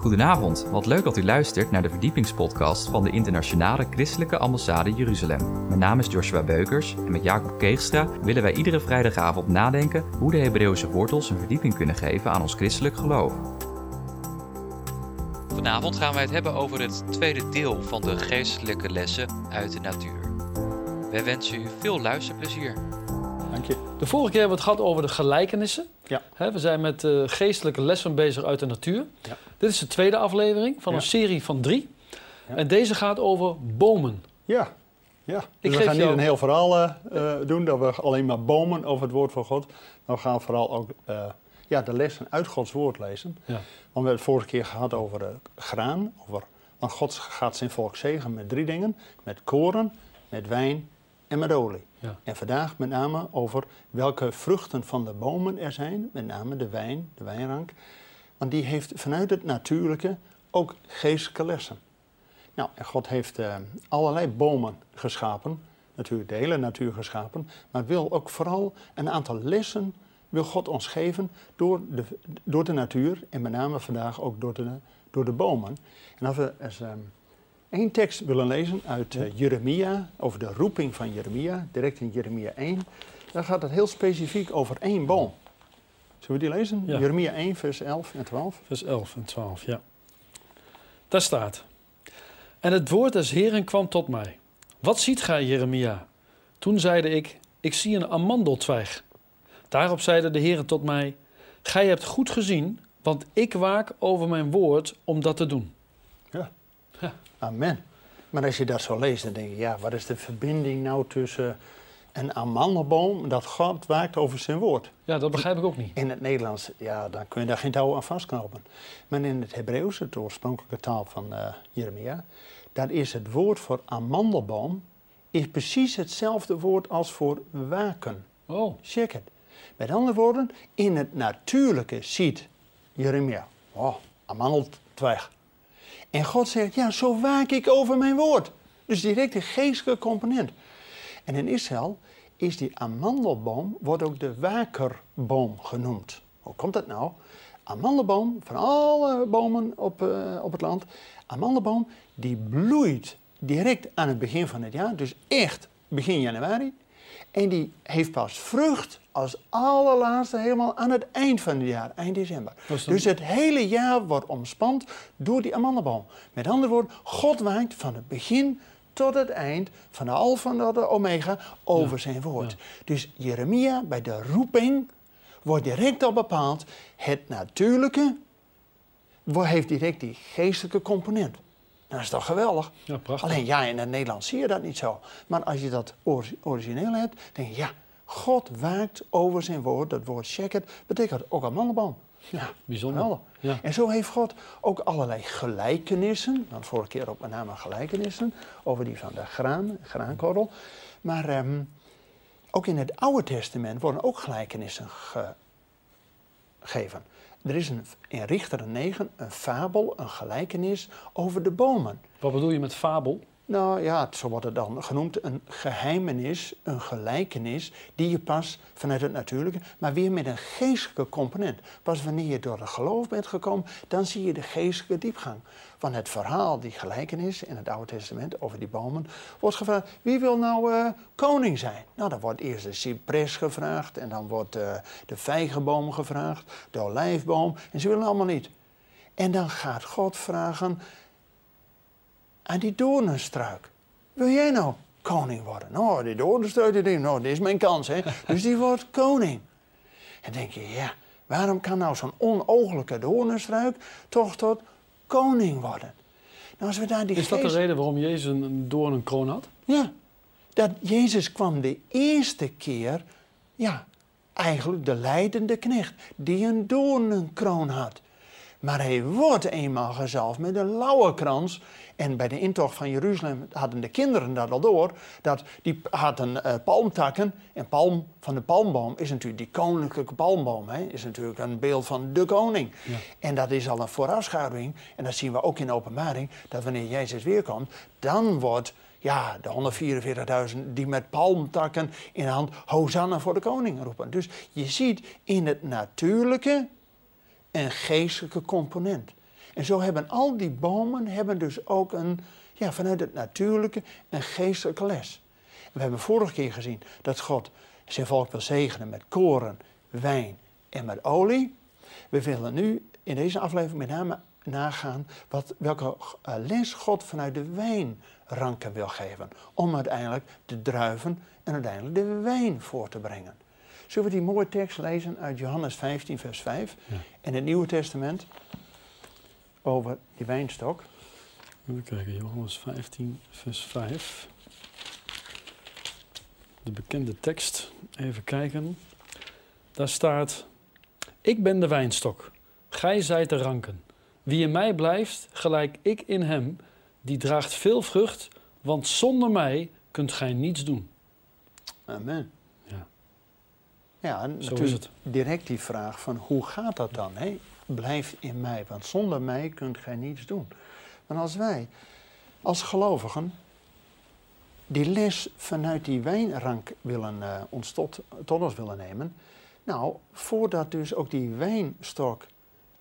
Goedenavond, wat leuk dat u luistert naar de verdiepingspodcast van de Internationale Christelijke Ambassade Jeruzalem. Mijn naam is Joshua Beukers en met Jacob Keegstra willen wij iedere vrijdagavond nadenken hoe de Hebreeuwse wortels een verdieping kunnen geven aan ons christelijk geloof. Vanavond gaan wij het hebben over het tweede deel van de geestelijke lessen uit de natuur. Wij wensen u veel luisterplezier. Je. De vorige keer hebben we het gehad over de gelijkenissen. Ja. We zijn met uh, geestelijke lessen bezig uit de natuur. Ja. Dit is de tweede aflevering van Ja. een serie van drie. En deze gaat over bomen. Ja. ja. Dus Ik we gaan jou- niet een heel verhaal eh, eh, doen, dat we alleen maar bomen over het woord van God. Maar we gaan vooral ook eh, ja, de lessen uit Gods woord lezen. Ja. Want we hebben het vorige keer gehad over eh, graan. Over, want God gaat zijn volk zegen met drie dingen. Met koren, met wijn en met olie. Ja. En vandaag met name over welke vruchten van de bomen er zijn. Met name de wijn, de wijnrank. Want die heeft vanuit het natuurlijke ook geestelijke lessen. Nou, en God heeft eh, allerlei bomen geschapen. Natuurlijk de hele natuur geschapen. Maar wil ook vooral een aantal lessen wil God ons geven door de, door de natuur. En met name vandaag ook door de, door de bomen. En als we eens ehm, één tekst willen lezen uit eh, Jeremia, over de roeping van Jeremia, direct in Jeremia 1. Dan gaat het heel specifiek over één boom. Zullen we die lezen? Ja. Jeremia 1, vers 11 en 12. Vers 11 en 12, ja. Daar staat. En het woord des Heren kwam tot mij. Wat ziet gij, Jeremia? Toen zeide ik, ik zie een amandeltwijg. Daarop zeide de Heer tot mij, gij hebt goed gezien, want ik waak over mijn woord om dat te doen. Amen. Maar als je dat zo leest, dan denk je, ja, wat is de verbinding nou tussen een amandelboom dat God waakt over zijn woord? Ja, dat begrijp ik ook niet. In het Nederlands, ja, dan kun je daar geen touw aan vastknopen. Maar in het Hebreeuws, de oorspronkelijke taal van eh, Jeremia, daar is het woord voor amandelboom is precies hetzelfde woord als voor waken. Oh, Check het. Met andere woorden, in het natuurlijke ziet Jeremia, oh, amandeltwijg. En God zegt, ja, zo waak ik over mijn woord. Dus direct de geestelijke component. En in Israël is die amandelboom, wordt ook de wakerboom genoemd. Hoe komt dat nou? Amandelboom, van alle bomen op, eh, op het land, amandelboom die bloeit direct aan het begin van het jaar, dus echt begin januari. En die heeft pas vrucht als allerlaatste helemaal aan het eind van het jaar, eind december. Dan- Dus het hele jaar wordt omspand door die amandelboom. Met andere woorden, God waakt van het begin tot het eind, van de alfa naar de omega, over zijn woord. Dus Jeremia, bij de roeping, wordt direct al bepaald, het natuurlijke heeft direct die geestelijke component. Dat is toch geweldig? ja, prachtig. Alleen ja, in het Nederlands zie je dat niet zo. Maar als je dat ori- origineel hebt, denk je ja, God waakt over zijn woord. Dat woord sheket betekent ook een mannenboom. Ja, Bijzonder. Ja. En zo heeft God ook allerlei gelijkenissen. Dan vorige keer ook met name gelijkenissen over die van de graan, graankorrel. Maar ehm, ook in het Oude Testament worden ook gelijkenissen ge- gegeven. Er is een, in Richter 9 een fabel, een gelijkenis over de bomen. Wat bedoel je met fabel? Nou ja, zo wordt het dan genoemd, een geheimenis, een gelijkenis, die je pas vanuit het natuurlijke, maar weer met een geestelijke component. Pas wanneer je door het geloof bent gekomen, dan zie je de geestelijke diepgang. Van het verhaal, die gelijkenis in het Oude Testament over die bomen, wordt gevraagd, wie wil nou eh, koning zijn? Nou, dan wordt eerst de cipres gevraagd en dan wordt eh, de vijgenboom gevraagd, de olijfboom, en ze willen allemaal niet. En dan gaat God vragen, aan die doornenstruik. Wil jij nou koning worden? Nou, die doornenstruik, die denkt, nou, dit is mijn kans, hè. Dus die wordt koning. En denk je, ja, waarom kan nou zo'n onooglijke doornenstruik toch tot koning worden? Nou, als we daar die Is dat de reden waarom Jezus een- een doornenkroon had? ja, dat Jezus kwam de eerste keer, ja, eigenlijk de leidende knecht, die een doornenkroon had. Maar hij wordt eenmaal gezalfd met een lauwerkrans. En bij de intocht van Jeruzalem hadden de kinderen dat al door. Dat die hadden eh, palmtakken. En palm van de palmboom is natuurlijk die koninklijke palmboom. Hè, is natuurlijk een beeld van de koning. Ja. En dat is al een voorafschuiving. En dat zien we ook in de openbaring. Dat wanneer Jezus weer komt, dan wordt ja, de 144.000 die met palmtakken in de hand Hosanna voor de koning roepen. Dus je ziet in het natuurlijke een geestelijke component. En zo hebben al die bomen hebben dus ook een, ja, vanuit het natuurlijke een geestelijke les. we hebben vorige keer gezien dat God zijn volk wil zegenen met koren, wijn en met olie. We willen nu in deze aflevering met name nagaan wat, welke eh, les God vanuit de wijnranken wil geven. Om uiteindelijk de druiven en uiteindelijk de wijn voor te brengen. Zullen we die mooie tekst lezen uit Johannes 15, vers 5 ja. in het Nieuwe Testament over die wijnstok? Even kijken, Johannes 15, vers 5. De bekende tekst, even kijken. Daar staat: Ik ben de wijnstok, gij zijt de ranken. Wie in mij blijft, gelijk ik in hem, die draagt veel vrucht, want zonder mij kunt gij niets doen. Amen. Ja, en Zo het. direct die vraag van hoe gaat dat dan? Hè? Blijf in mij, want zonder mij kunt gij niets doen. Maar als wij als gelovigen die les vanuit die wijnrank willen, uh, ons tot, tot ons willen nemen, nou, voordat dus ook die wijnstok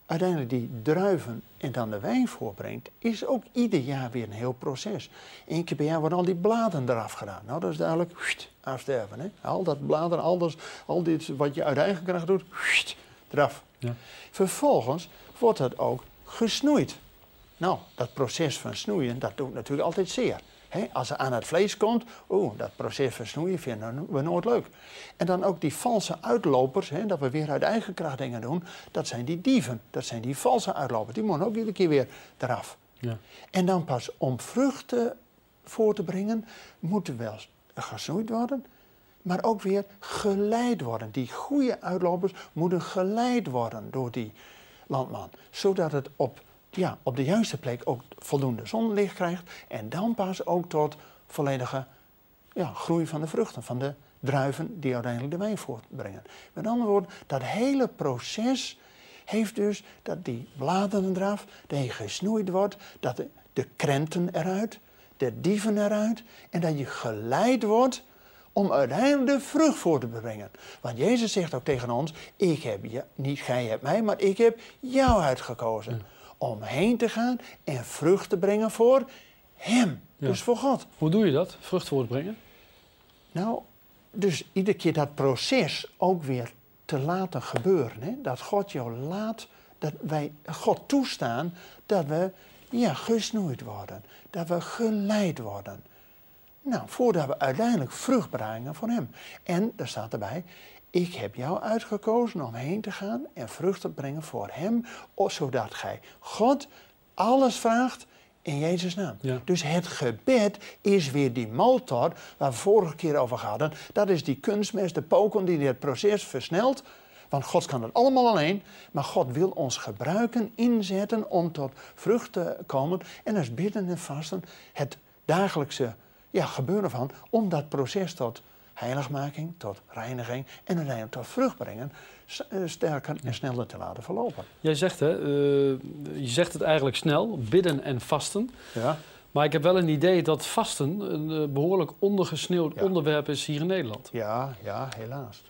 uiteindelijk die druiven en dan de wijn voorbrengt, is ook ieder jaar weer een heel proces. Eén keer per jaar worden al die bladen eraf gedaan. Nou, dat is duidelijk afsterven. Hè? Al dat bladeren, al, dat, al dit wat je uit eigen kracht doet, eraf. Ja. Vervolgens wordt dat ook gesnoeid. Nou, dat proces van snoeien, dat doet natuurlijk altijd zeer als het aan het vlees komt, oeh, dat proces van snoeien vinden we nooit leuk. En dan ook die valse uitlopers, dat we weer uit eigen kracht dingen doen, dat zijn die dieven, dat zijn die valse uitlopers. Die moeten ook iedere keer weer eraf. Ja. En dan pas om vruchten voor te brengen, moeten wel gesnoeid worden, maar ook weer geleid worden. Die goede uitlopers moeten geleid worden door die landman, zodat het op ja, op de juiste plek ook voldoende zonlicht krijgt. En dan pas ook tot volledige ja, groei van de vruchten, van de druiven die uiteindelijk de wijn voortbrengen. Met andere woorden, dat hele proces heeft dus dat die bladeren eraf, dat je gesnoeid wordt, dat de, krenten eruit, de dieven eruit en dat je geleid wordt om uiteindelijk de vrucht voor te brengen. Want Jezus zegt ook tegen ons, ik heb je, niet gij hebt mij, maar ik heb jou uitgekozen om heen te gaan en vrucht te brengen voor Hem. Dus voor God. Hoe doe je dat, vrucht voortbrengen? Nou, dus iedere keer dat proces ook weer te laten gebeuren. Hè? Dat God jou laat, dat wij God toestaan dat we ja, gesnoeid worden. Dat we geleid worden. Nou, voordat we uiteindelijk vrucht brengen voor Hem. En, daar staat erbij, ik heb jou uitgekozen om heen te gaan en vrucht te brengen voor Hem, zodat gij God alles vraagt in Jezus' naam. Dus het gebed is weer die motor waar we vorige keer over hadden. Dat is die kunstmest, de poken die het proces versnelt. Want God kan het allemaal alleen, maar God wil ons gebruiken, inzetten om tot vrucht te komen. En dat is bidden en vasten het dagelijkse ja, gebeuren van, om dat proces tot heiligmaking, tot reiniging en uiteindelijk tot vrucht brengen, eh, sterker en sneller te laten verlopen. Jij zegt, hè, uh, je zegt het eigenlijk snel, bidden en vasten. Ja. Maar ik heb wel een idee dat vasten een uh, behoorlijk ondergesneeuwd onderwerp is hier in Nederland. Ja, ja, helaas.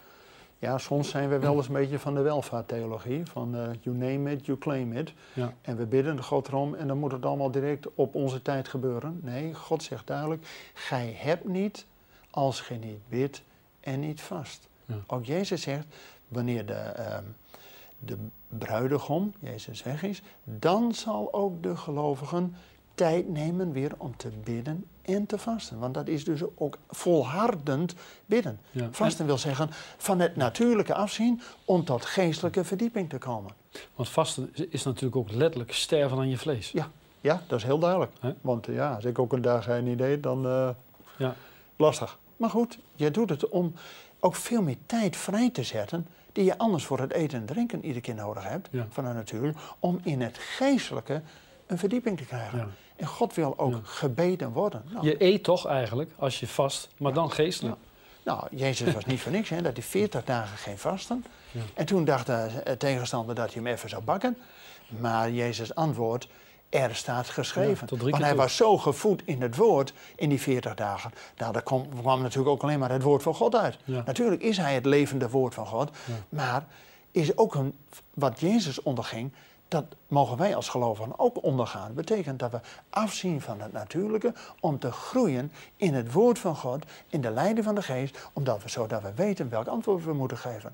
Ja, soms zijn we wel eens een beetje van de welvaarttheologie. Van uh, you name it, you claim it. Ja. En we bidden de God erom en dan moet het allemaal direct op onze tijd gebeuren. Nee, God zegt duidelijk, gij hebt niet als je niet bidt en niet vast. Ook Jezus zegt, wanneer de, uh, de bruidegom, Jezus weg is, dan zal ook de gelovigen tijd nemen weer om te bidden en te vasten. Want dat is dus ook volhardend bidden. Vasten wil zeggen van het natuurlijke afzien om tot geestelijke verdieping te komen. Want vasten is natuurlijk ook letterlijk sterven aan je vlees. Ja, ja dat is heel duidelijk. Want ja, als ik ook een dag geen idee, dan uh, ja. Lastig. Maar goed, je doet het om ook veel meer tijd vrij te zetten die je anders voor het eten en drinken iedere keer nodig hebt van de natuur, om in het geestelijke een verdieping te krijgen. En God wil ook gebeden worden. Nou, je eet toch eigenlijk als je vast, maar dan geestelijk. Nou, Jezus was niet voor niks, hè, dat hij 40 dagen geen vasten. En toen dacht de tegenstander dat hij hem even zou bakken. Maar Jezus antwoordt, er staat geschreven. Want hij was zo gevoed in het woord in die 40 dagen. Nou, daar kwam, kwam natuurlijk ook alleen maar het woord van God uit. Natuurlijk is hij het levende woord van God. Maar is ook een, wat Jezus onderging, dat mogen wij als gelovigen ook ondergaan. Dat betekent dat we afzien van het natuurlijke om te groeien in het woord van God, in de leiding van de geest, omdat we, zodat we weten welk antwoord we moeten geven.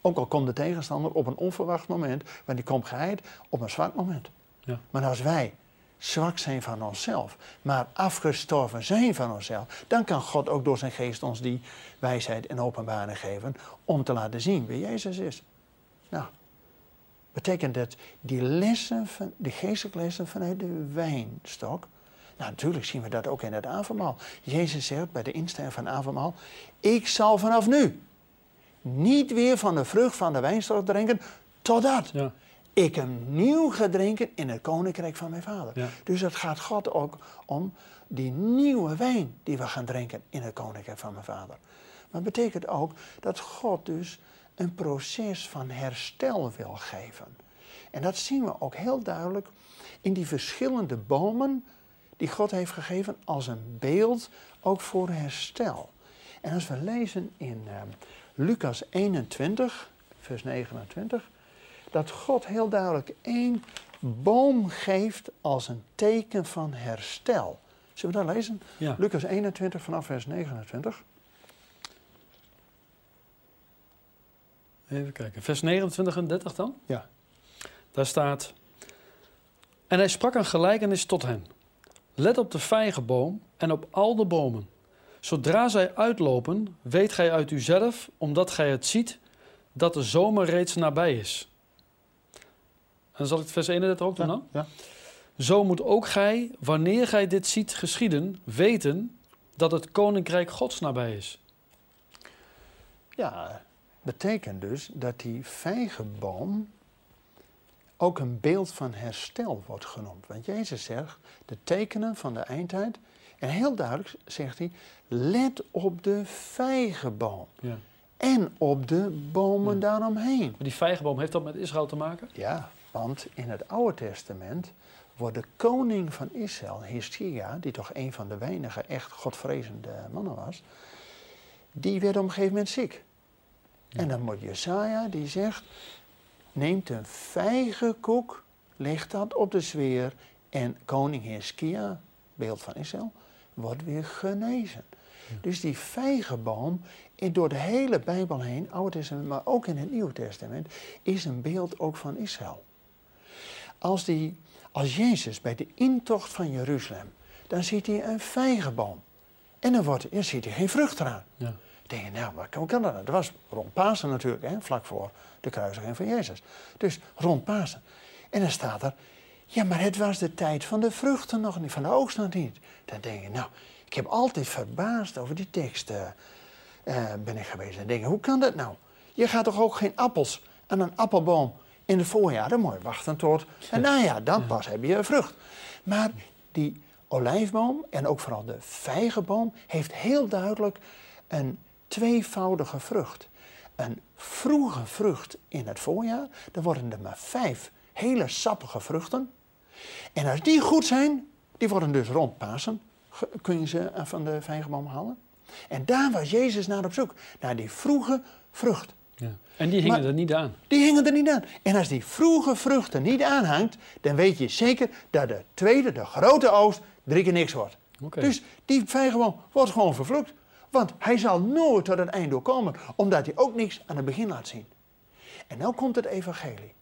Ook al komt de tegenstander op een onverwacht moment, want die komt geheid op een zwak moment. Ja. Maar als wij zwak zijn van onszelf, maar afgestorven zijn van onszelf, dan kan God ook door zijn geest ons die wijsheid en openbaring geven om te laten zien wie Jezus is. Nou, betekent dat die lessen, van, die geestelijke lessen vanuit de wijnstok, nou natuurlijk zien we dat ook in het avondmaal. Jezus zegt bij de instelling van het avondmaal, ik zal vanaf nu niet weer van de vrucht van de wijnstok drinken, totdat Ja. Ik hem nieuw ga drinken in het koninkrijk van mijn vader. Ja. Dus het gaat God ook om die nieuwe wijn die we gaan drinken in het koninkrijk van mijn vader. Maar het betekent ook dat God dus een proces van herstel wil geven. En dat zien we ook heel duidelijk in die verschillende bomen die God heeft gegeven als een beeld ook voor herstel. En als we lezen in eh, Lucas 21, vers 29, dat God heel duidelijk één boom geeft als een teken van herstel. Zullen we dat lezen? Ja. Lucas 21 vanaf vers 29. Even kijken. Vers 29 en 30 dan? Ja. Daar staat. En hij sprak een gelijkenis tot hen. Let op de vijgenboom en op al de bomen. Zodra zij uitlopen, weet gij uit uzelf, omdat gij het ziet, dat de zomer reeds nabij is. En dan zal ik het vers 31 ook doen dan? Ja. Zo moet ook gij, wanneer gij dit ziet geschieden, weten dat het koninkrijk Gods nabij is. Ja, betekent dus dat die vijgenboom ook een beeld van herstel wordt genoemd. Want Jezus zegt, de tekenen van de eindtijd. En heel duidelijk zegt hij, let op de vijgenboom. Ja. En op de bomen Ja. daaromheen. Maar die vijgenboom, heeft dat met Israël te maken? Ja, want in het Oude Testament wordt de koning van Israël, Hiskia, die toch een van de weinige echt godvrezende mannen was, die werd op een gegeven moment ziek. En dan moet Jesaja, die zegt, neemt een vijgenkoek, legt dat op de zweer en koning Hiskia, beeld van Israël, wordt weer genezen. Dus die vijgenboom, in- door de hele Bijbel heen, Oude Testament, maar ook in het Nieuwe Testament, is een beeld ook van Israël. Als, die, als Jezus bij de intocht van Jeruzalem, dan ziet hij een vijgenboom. En dan, wordt, dan ziet hij geen vrucht eraan. Ja. Dan denk je, nou, wat- hoe kan dat? nou? Dat was rond Pasen natuurlijk, hè, vlak voor de kruisiging van Jezus. Dus rond Pasen. En dan staat er, ja, maar het was de tijd van de vruchten nog niet, van de oogst nog niet. Dan denk je, nou, ik heb altijd verbaasd over die tekst eh, eh, ben ik geweest. En denk, je, hoe kan dat nou? Je gaat toch ook geen appels aan een appelboom in het voorjaar? Dan moet je wachten tot en najaar, dan pas heb je vrucht. Maar die olijfboom en ook vooral de vijgenboom heeft heel duidelijk een tweevoudige vrucht. Een vroege vrucht in het voorjaar, dan worden er maar vijf hele sappige vruchten. En als die goed zijn, die worden dus rond Pasen, kun je ze eh, van de vijgenboom halen. En daar was Jezus naar op zoek, naar die vroege vrucht. Ja. En die hingen Maar- er niet aan. Die hingen er niet aan. En als die vroege vrucht er niet aanhangt, dan weet je zeker dat de tweede, de grote oogst, drie keer niks wordt. Dus die vijgenboom wordt gewoon vervloekt. Want hij zal nooit tot het eind doorkomen, omdat hij ook niks aan het begin laat zien. En nu komt het evangelie.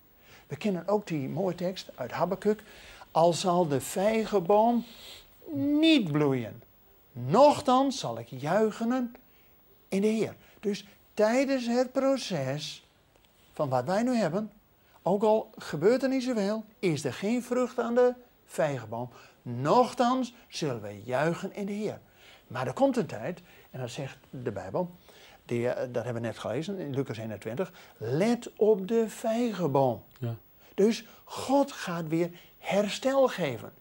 We kennen ook die mooie tekst uit Habakkuk. Al zal de vijgenboom niet bloeien, nochtans zal ik juichen in de Heer. Dus tijdens het proces van wat wij nu hebben, ook al gebeurt er niet zoveel, is er geen vrucht aan de vijgenboom. Nochtans zullen we juichen in de Heer. Maar er komt een tijd, en dat zegt de Bijbel, die, eh, dat hebben we net gelezen in Lucas 21, let op de vijgenboom. Ja. Dus God gaat weer herstel geven.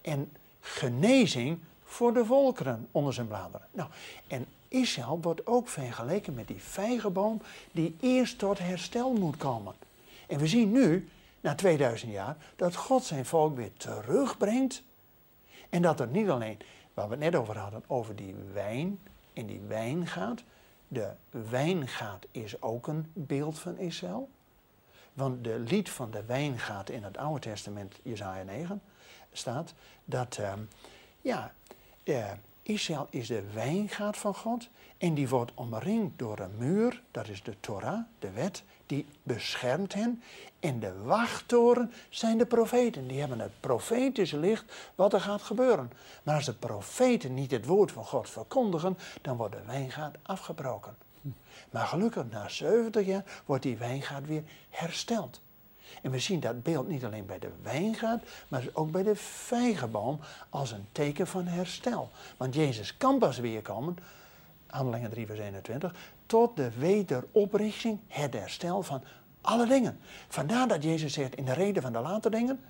En genezing voor de volkeren onder zijn bladeren. Nou, en Israël wordt ook vergeleken met die vijgenboom die eerst tot herstel moet komen. En we zien nu, na 2000 jaar, dat God zijn volk weer terugbrengt. En dat het niet alleen, waar we het net over hadden, over die wijn en die wijngaat. De wijngaat is ook een beeld van Israël. Want de lied van de wijngaard in het Oude Testament, Jezaja 9, staat dat, ehm, ja, uh, Israël is de wijngaard van God en die wordt omringd door een muur, dat is de Torah, de wet, die beschermt hen. En de wachttoren zijn de profeten, die hebben het profetische licht wat er gaat gebeuren. Maar als de profeten niet het woord van God verkondigen, dan wordt de wijngaard afgebroken. Maar gelukkig na 70 jaar wordt die wijngaard weer hersteld. En we zien dat beeld niet alleen bij de wijngaard, maar ook bij de vijgenboom als een teken van herstel. Want Jezus kan pas weer komen, Handelingen 3 vers 21, tot de wederoprichting, het herstel van alle dingen. Vandaar dat Jezus zegt in de reden van de later dingen,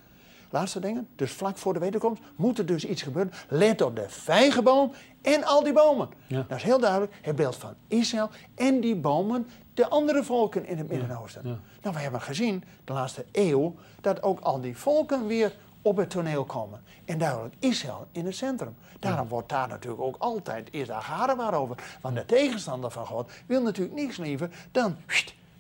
laatste dingen, dus vlak voor de wederkomst, moet er dus iets gebeuren. Let op de vijgenboom en al die bomen. Dat is heel duidelijk het beeld van Israël en die bomen, de andere volken in het Midden-Oosten. Nou, we hebben gezien de laatste eeuw dat ook al die volken weer op het toneel komen. En duidelijk Israël in het centrum. Daarom wordt daar natuurlijk ook altijd eerst Agara over. Want de tegenstander van God wil natuurlijk niets liever dan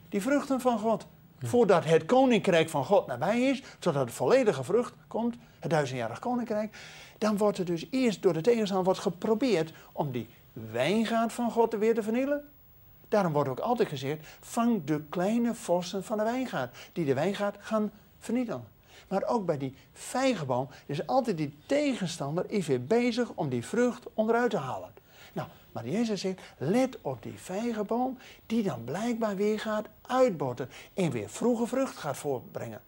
die vruchten van God. Voordat het koninkrijk van God nabij is, zodat het volledige vrucht komt, het duizendjarig koninkrijk, dan wordt er dus eerst door de tegenstander wordt geprobeerd om die wijngaard van God weer te vernielen. Daarom wordt ook altijd gezegd, vang de kleine vossen van de wijngaard, die de wijngaard gaan vernietigen. Maar ook bij die vijgenboom is altijd die tegenstander is weer bezig om die vrucht onderuit te halen. Nou, maar Jezus zegt, let op die vijgenboom die dan blijkbaar weer gaat uitbotten en weer vroege vrucht gaat voortbrengen.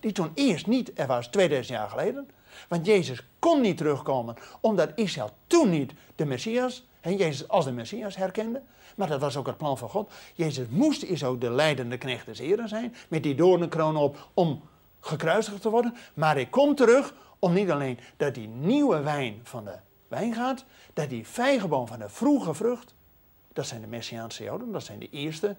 Die toen eerst niet er was, 2000 jaar geleden. Want Jezus kon niet terugkomen omdat Israël toen niet de Messias, en Jezus als de Messias herkende. Maar dat was ook het plan van God. Jezus moest is ook de leidende knecht des Heren zijn, met die doornenkroon op om gekruisigd te worden. Maar hij komt terug om niet alleen dat die nieuwe wijn van de wijngaard, dat die vijgenboom van de vroege vrucht, dat zijn de Messiaanse Joden, dat zijn de eerste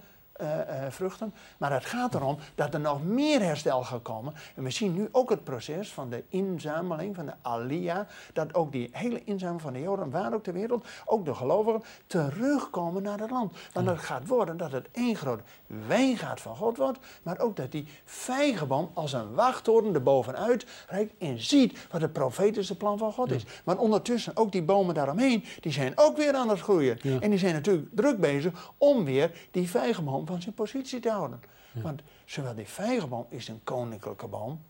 vruchten. Maar het gaat erom dat er nog meer herstel gaat komen. En we zien nu ook het proces van de inzameling, van de Alia. Dat ook die hele inzameling van de Joden, waar ook ter wereld, ook de gelovigen, terugkomen naar het land. Want het gaat worden dat het één groot wijngaard van God wordt. Maar ook dat die vijgenboom als een wachttoren erbovenuit rijdt en ziet wat het profetische plan van God is. Maar ondertussen ook die bomen daaromheen, die zijn ook weer aan het groeien. En die zijn natuurlijk druk bezig om weer die vijgenboom van zijn positie te houden. Want zowel die vijgenboom is een koninklijke boom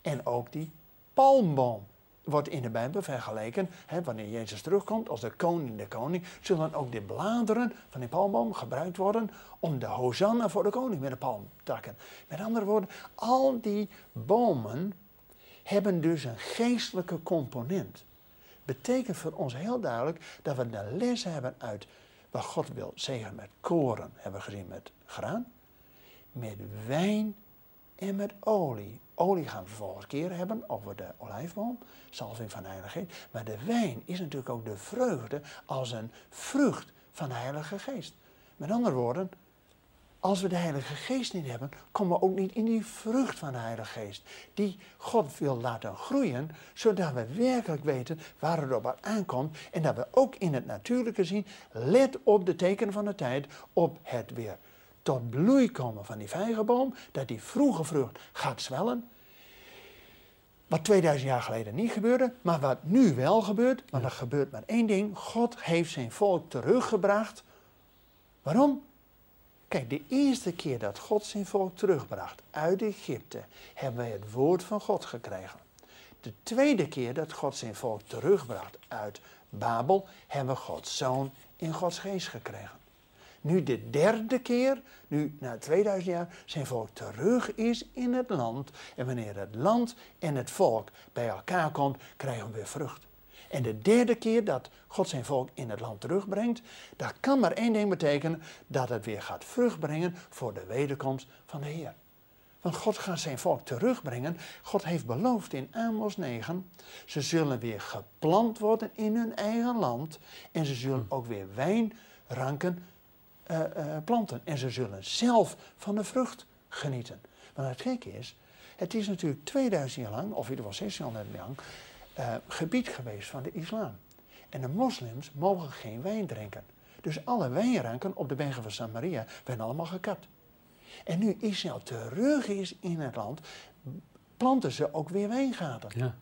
en ook die palmboom wordt in de Bijbel vergeleken, hè, wanneer Jezus terugkomt als de koning de koning, zullen ook de bladeren van die palmboom gebruikt worden om de hosanna voor de koning met de palmtakken. Met andere woorden, al die bomen hebben dus een geestelijke component. Betekent voor ons heel duidelijk dat we de les hebben uit God wil zeggen met koren, hebben we gezien met graan, met wijn en met olie. Olie gaan we vervolgens keer hebben over de olijfboom, salving van Geest. Maar de wijn is natuurlijk ook de vreugde als een vrucht van de Heilige Geest. Met andere woorden, als we de Heilige Geest niet hebben, komen we ook niet in die vrucht van de Heilige Geest. Die God wil laten groeien, zodat we werkelijk weten waar het op aankomt. En dat we ook in het natuurlijke zien, let op de tekenen van de tijd, op het weer tot bloei komen van die vijgenboom, dat die vroege vrucht gaat zwellen. Wat 2000 jaar geleden niet gebeurde, maar wat nu wel gebeurt. Want er gebeurt maar één ding. God heeft zijn volk teruggebracht. Waarom? Kijk, de eerste keer dat God zijn volk terugbracht uit Egypte, hebben wij het woord van God gekregen. De tweede keer dat God zijn volk terugbracht uit Babel, hebben we Gods zoon in Gods geest gekregen. Nu de derde keer, nu na 2000 jaar, zijn volk terug is in het land. En wanneer het land en het volk bij elkaar komt, krijgen we weer vrucht. En de derde keer dat God zijn volk in het land terugbrengt, dat kan maar één ding betekenen, dat het weer gaat vrucht brengen voor de wederkomst van de Heer. Want God gaat zijn volk terugbrengen. God heeft beloofd in Amos 9, ze zullen weer geplant worden in hun eigen land en ze zullen ook weer wijnranken uh, uh, planten. En ze zullen zelf van de vrucht genieten. Maar het gekke is, het is natuurlijk 2000 jaar lang, of in ieder geval 600 jaar lang, uh, gebied geweest van de islam. En de moslims mogen geen wijn drinken. Dus alle wijnranken op de bergen van Samaria werden allemaal gekapt. En nu Israël terug is in het land, planten ze ook weer wijngaarden. Ja.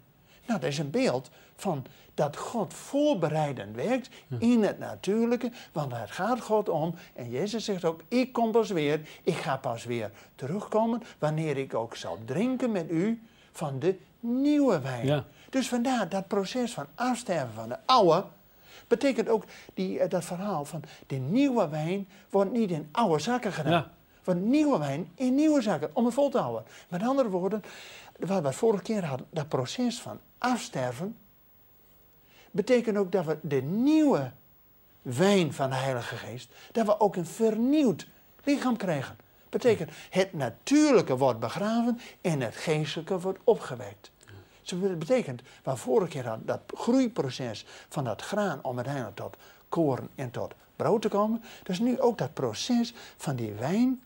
Nou, dat is een beeld van dat God voorbereidend werkt in het natuurlijke. Want het gaat God om. En Jezus zegt ook, ik kom pas weer. Ik ga pas weer terugkomen wanneer ik ook zal drinken met u van de nieuwe wijn. Ja. Dus vandaar dat proces van afsterven van de oude. Betekent ook die, eh, dat verhaal van de nieuwe wijn wordt niet in oude zakken gedaan. Ja. Want nieuwe wijn in nieuwe zakken, om het vol te houden. Met andere woorden, wat we vorige keer hadden, dat proces van afsterven, betekent ook dat we de nieuwe wijn van de Heilige Geest, dat we ook een vernieuwd lichaam krijgen. Betekent, het natuurlijke wordt begraven en het geestelijke wordt opgewekt. Dus dat betekent, waar vorige keer hadden, dat groeiproces van dat graan om uiteindelijk tot koren en tot brood te komen, dus nu ook dat proces van die wijn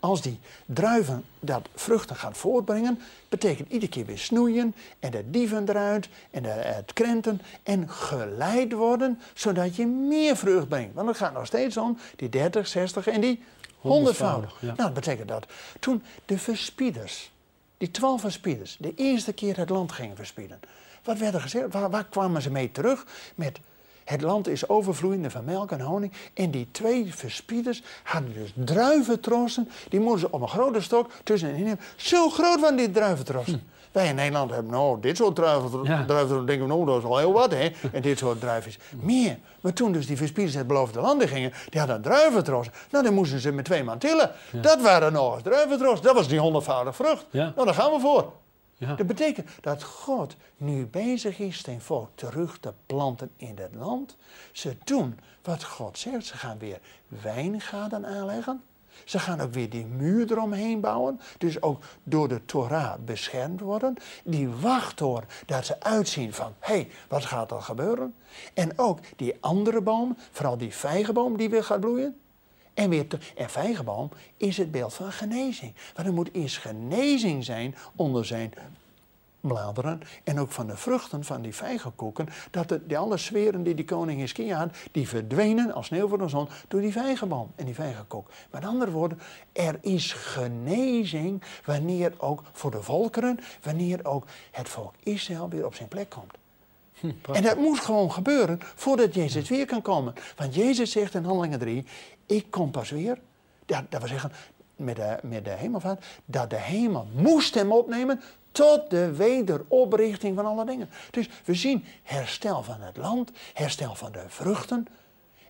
als die druiven dat vruchten gaan voortbrengen, betekent iedere keer weer snoeien en de dieven eruit en de, het krenten en geleid worden, zodat je meer vrucht brengt. Want het gaat nog steeds om die 30, 60 en die 100 Honderdvoudig, ja. Nou, dat betekent dat toen de verspieders, die twaalf verspieders, de eerste keer het land gingen verspieden. Wat werd er gezegd? Waar, kwamen ze mee terug? Met het land is overvloeiende van melk en honing. En die twee verspieders hadden dus druiventrossen. Die moesten op een grote stok tussenin nemen. Zo groot waren die druiventrossen. Wij in Nederland hebben nou dit soort druiven. Ja. druiven denken we, nou dat is al heel wat hè. En dit soort druiven. Meer. Maar toen dus die verspieders het beloofde land in gingen. Die hadden druiventrossen. Nou dan moesten ze met twee man tillen. Dat waren nog eens druiventrossen. Dat was die honderdvoudige vrucht. Ja. Nou daar gaan we voor. Dat betekent dat God nu bezig is zijn volk terug te planten in het land. Ze doen wat God zegt. Ze gaan weer wijngaarden aanleggen. Ze gaan ook weer die muur eromheen bouwen. Dus ook door de Torah beschermd worden. Die wachttoren, dat ze uitzien van, hé, hey, wat gaat er gebeuren? En ook die andere boom, vooral die vijgenboom die weer gaat bloeien. En, weer en vijgenboom is het beeld van genezing. Want er moet eerst genezing zijn onder zijn bladeren en ook van de vruchten van die vijgenkoeken, dat de, die alle zweren die die koning Hiskia had, die verdwenen als sneeuw voor de zon door die vijgenboom en die vijgenkoek. Met andere woorden, er is genezing wanneer ook voor de volkeren, wanneer ook het volk Israël weer op zijn plek komt. En dat moet gewoon gebeuren voordat Jezus weer kan komen. Want Jezus zegt in Handelingen 3, ik kom pas weer. Dat, dat wil zeggen, met de, met de hemelvaart, dat de hemel moest hem opnemen tot de wederoprichting van alle dingen. Dus we zien herstel van het land, herstel van de vruchten.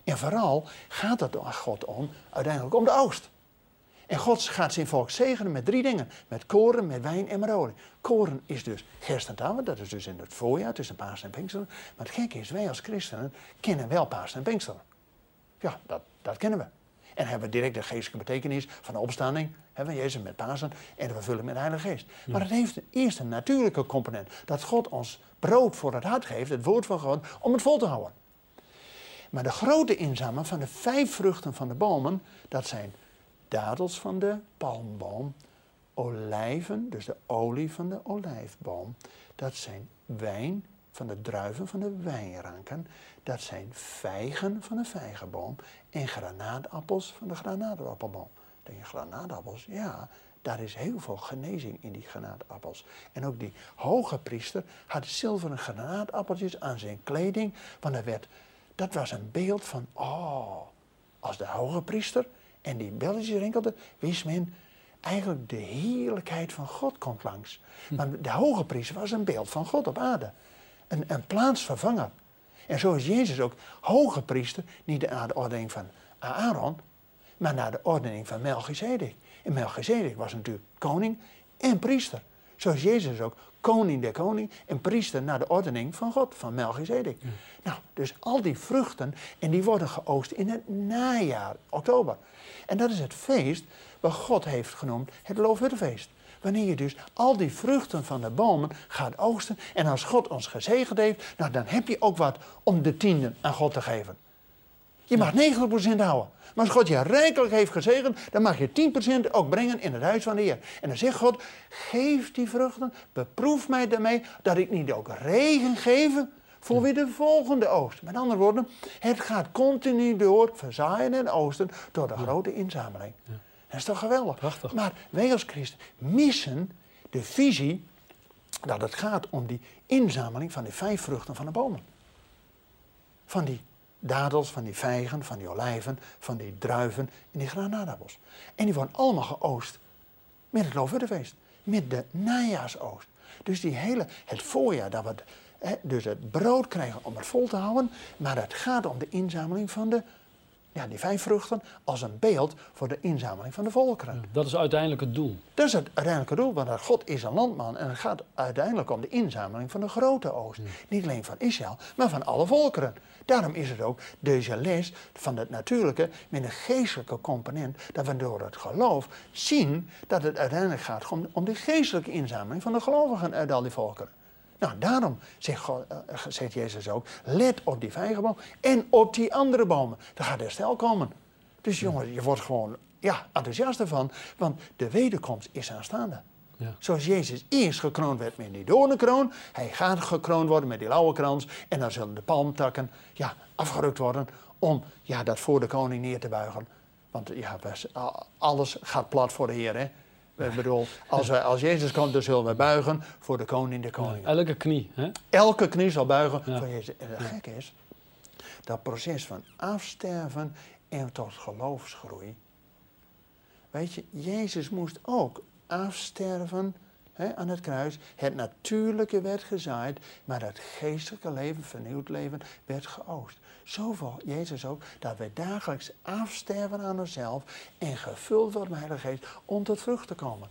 En vooral gaat het aan God om, uiteindelijk om de oogst. En God gaat zijn volk zegenen met drie dingen. Met koren, met wijn en met. Koren is dus gerstentouwen, dat is dus in het voorjaar tussen Paas en Pinksteren. Maar het gekke is, wij als christenen kennen wel Paas en Pinksteren. Ja, dat, dat kennen we. En hebben direct de geestelijke betekenis van de opstanding, we Jezus met Pasen en de vervulling met de Heilige Geest. Maar het heeft eerst een natuurlijke component. Dat God ons brood voor het hart geeft, het woord van God, om het vol te houden. Maar de grote inzamelen van de vijf vruchten van de bomen, dat zijn dadels van de palmboom, olijven, dus de olie van de olijfboom. Dat zijn wijn van de druiven van de wijnranken. Dat zijn vijgen van de vijgenboom en granaatappels van de granaatappelboom. Denk je, granaatappels? Ja, daar is heel veel genezing in die granaatappels. En ook die hoge priester had zilveren granaatappeltjes aan zijn kleding, want dat, werd, dat was een beeld van, oh, als de hoge priester en die belletjes rinkelde, wist men eigenlijk de heerlijkheid van God komt langs. Want de hoge priester was een beeld van God op aarde. Een, een plaatsvervanger. En zo is Jezus ook hoge priester, niet naar de ordening van Aaron, maar naar de ordening van Melchizedek. En Melchizedek was natuurlijk koning en priester. Zoals Jezus ook koning der koning en priester naar de ordening van God, van Melchizedek. Nou, dus al die vruchten, en die worden geoogst in het najaar, oktober. En dat is het feest wat God heeft genoemd het Loofhuttenfeest. Wanneer je dus al die vruchten van de bomen gaat oogsten. En als God ons gezegend heeft, nou dan heb je ook wat om de tienden aan God te geven. Je mag 90% houden. Maar als God je rijkelijk heeft gezegend, dan mag je 10% ook brengen in het huis van de Heer. En dan zegt God, geef die vruchten, beproef mij daarmee, dat ik niet ook regen geef voor weer de volgende oogst. Met andere woorden, het gaat continu door, verzaaien en oosten, door de grote inzameling. Dat is toch geweldig? Prachtig. Maar wij als christen missen de visie dat het gaat om die inzameling van die vijf vruchten van de bomen. Van die dadels, van die vijgen, van die olijven, van die druiven en die granadappels. En die worden allemaal geoost met het Loofhuttenfeest, met de najaarsoost. Dus die hele, het voorjaar, dat we het, dus het brood krijgen om het vol te houden, maar het gaat om de inzameling van de, ja, die vijf vruchten als een beeld voor de inzameling van de volkeren. Dat is uiteindelijk het doel. Dat is het uiteindelijke doel, want God is een landman en het gaat uiteindelijk om de inzameling van de grote oost. Niet alleen van Israël, maar van alle volkeren. Daarom is het ook deze les van het natuurlijke met een geestelijke component, dat we door het geloof zien dat het uiteindelijk gaat om, om de geestelijke inzameling van de gelovigen uit al die volkeren. Nou, daarom zegt, God, eh, zegt Jezus ook, let op die vijgenboom en op die andere bomen. Er gaat herstel komen. Dus jongen, je wordt gewoon ja, enthousiast ervan, want de wederkomst is aanstaande. Ja. Zoals Jezus eerst gekroond werd met die doornenkroon, hij gaat gekroond worden met die lauwe en dan zullen de palmtakken ja, afgerukt worden om ja, dat voor de koning neer te buigen. Want ja, alles gaat plat voor de Heer. Hè? Ik bedoel, als, wij, als Jezus komt, dan zullen we buigen voor de koning de koning. Elke knie. Hè? Elke knie zal buigen voor Jezus. En het gekke is, dat proces van afsterven en tot geloofsgroei. Weet je, Jezus moest ook afsterven hè, aan het kruis. Het natuurlijke werd gezaaid, maar het geestelijke leven, vernieuwd leven, werd geoost. Zoveel Jezus ook, dat wij dagelijks afsterven aan onszelf en gevuld worden met de Heilige Geest om tot vrucht te komen.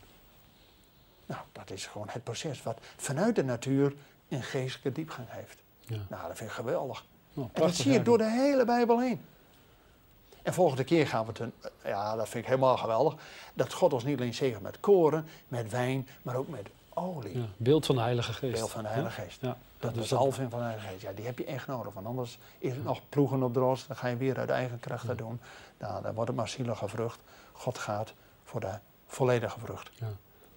Nou, dat is gewoon het proces wat vanuit de natuur een geestelijke diepgang heeft. Ja. Nou, dat vind ik geweldig. Nou, En dat zie je door de hele Bijbel heen. En volgende keer gaan we het, een, ja, dat vind ik helemaal geweldig, dat God ons niet alleen zegent met koren, met wijn, maar ook met olie. Ja, beeld van de Heilige Geest. Beeld van de Heilige Geest. Ja, Dat dus is de halving van de Heilige Geest. Ja, die heb je echt nodig, want anders is het nog ploegen op de roos. Dan ga je weer uit eigen kracht dat doen. Nou, dan wordt het maar zielige vrucht. God gaat voor de volledige vrucht.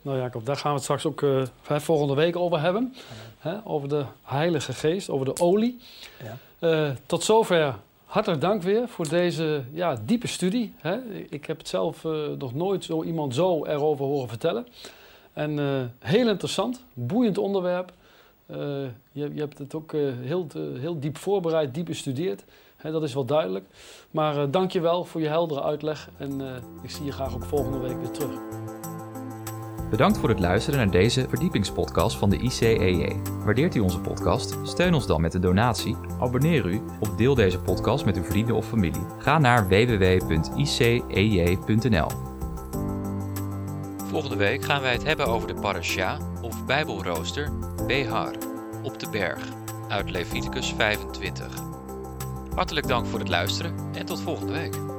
Nou Jacob, daar gaan we het straks ook eh, hè, volgende week over hebben. Hè, over de Heilige Geest, over de olie. Ja. Eh, tot zover hartelijk dank weer voor deze ja, diepe studie. Hè. Ik heb het zelf eh, nog nooit zo iemand zo erover horen vertellen. En eh, heel interessant, boeiend onderwerp. Eh, je, je hebt het ook heel, heel diep voorbereid, diep bestudeerd. Hè, dat is wel duidelijk. Maar dank je wel voor je heldere uitleg. En ik zie je graag ook volgende week weer terug. Bedankt voor het luisteren naar deze verdiepingspodcast van de ICEJ. Waardeert u onze podcast? Steun ons dan met een donatie, abonneer u of deel deze podcast met uw vrienden of familie. Ga naar www.icej.nl. Volgende week gaan wij het hebben over de parasha of bijbelrooster Behar op de berg uit Leviticus 25. Hartelijk dank voor het luisteren en tot volgende week.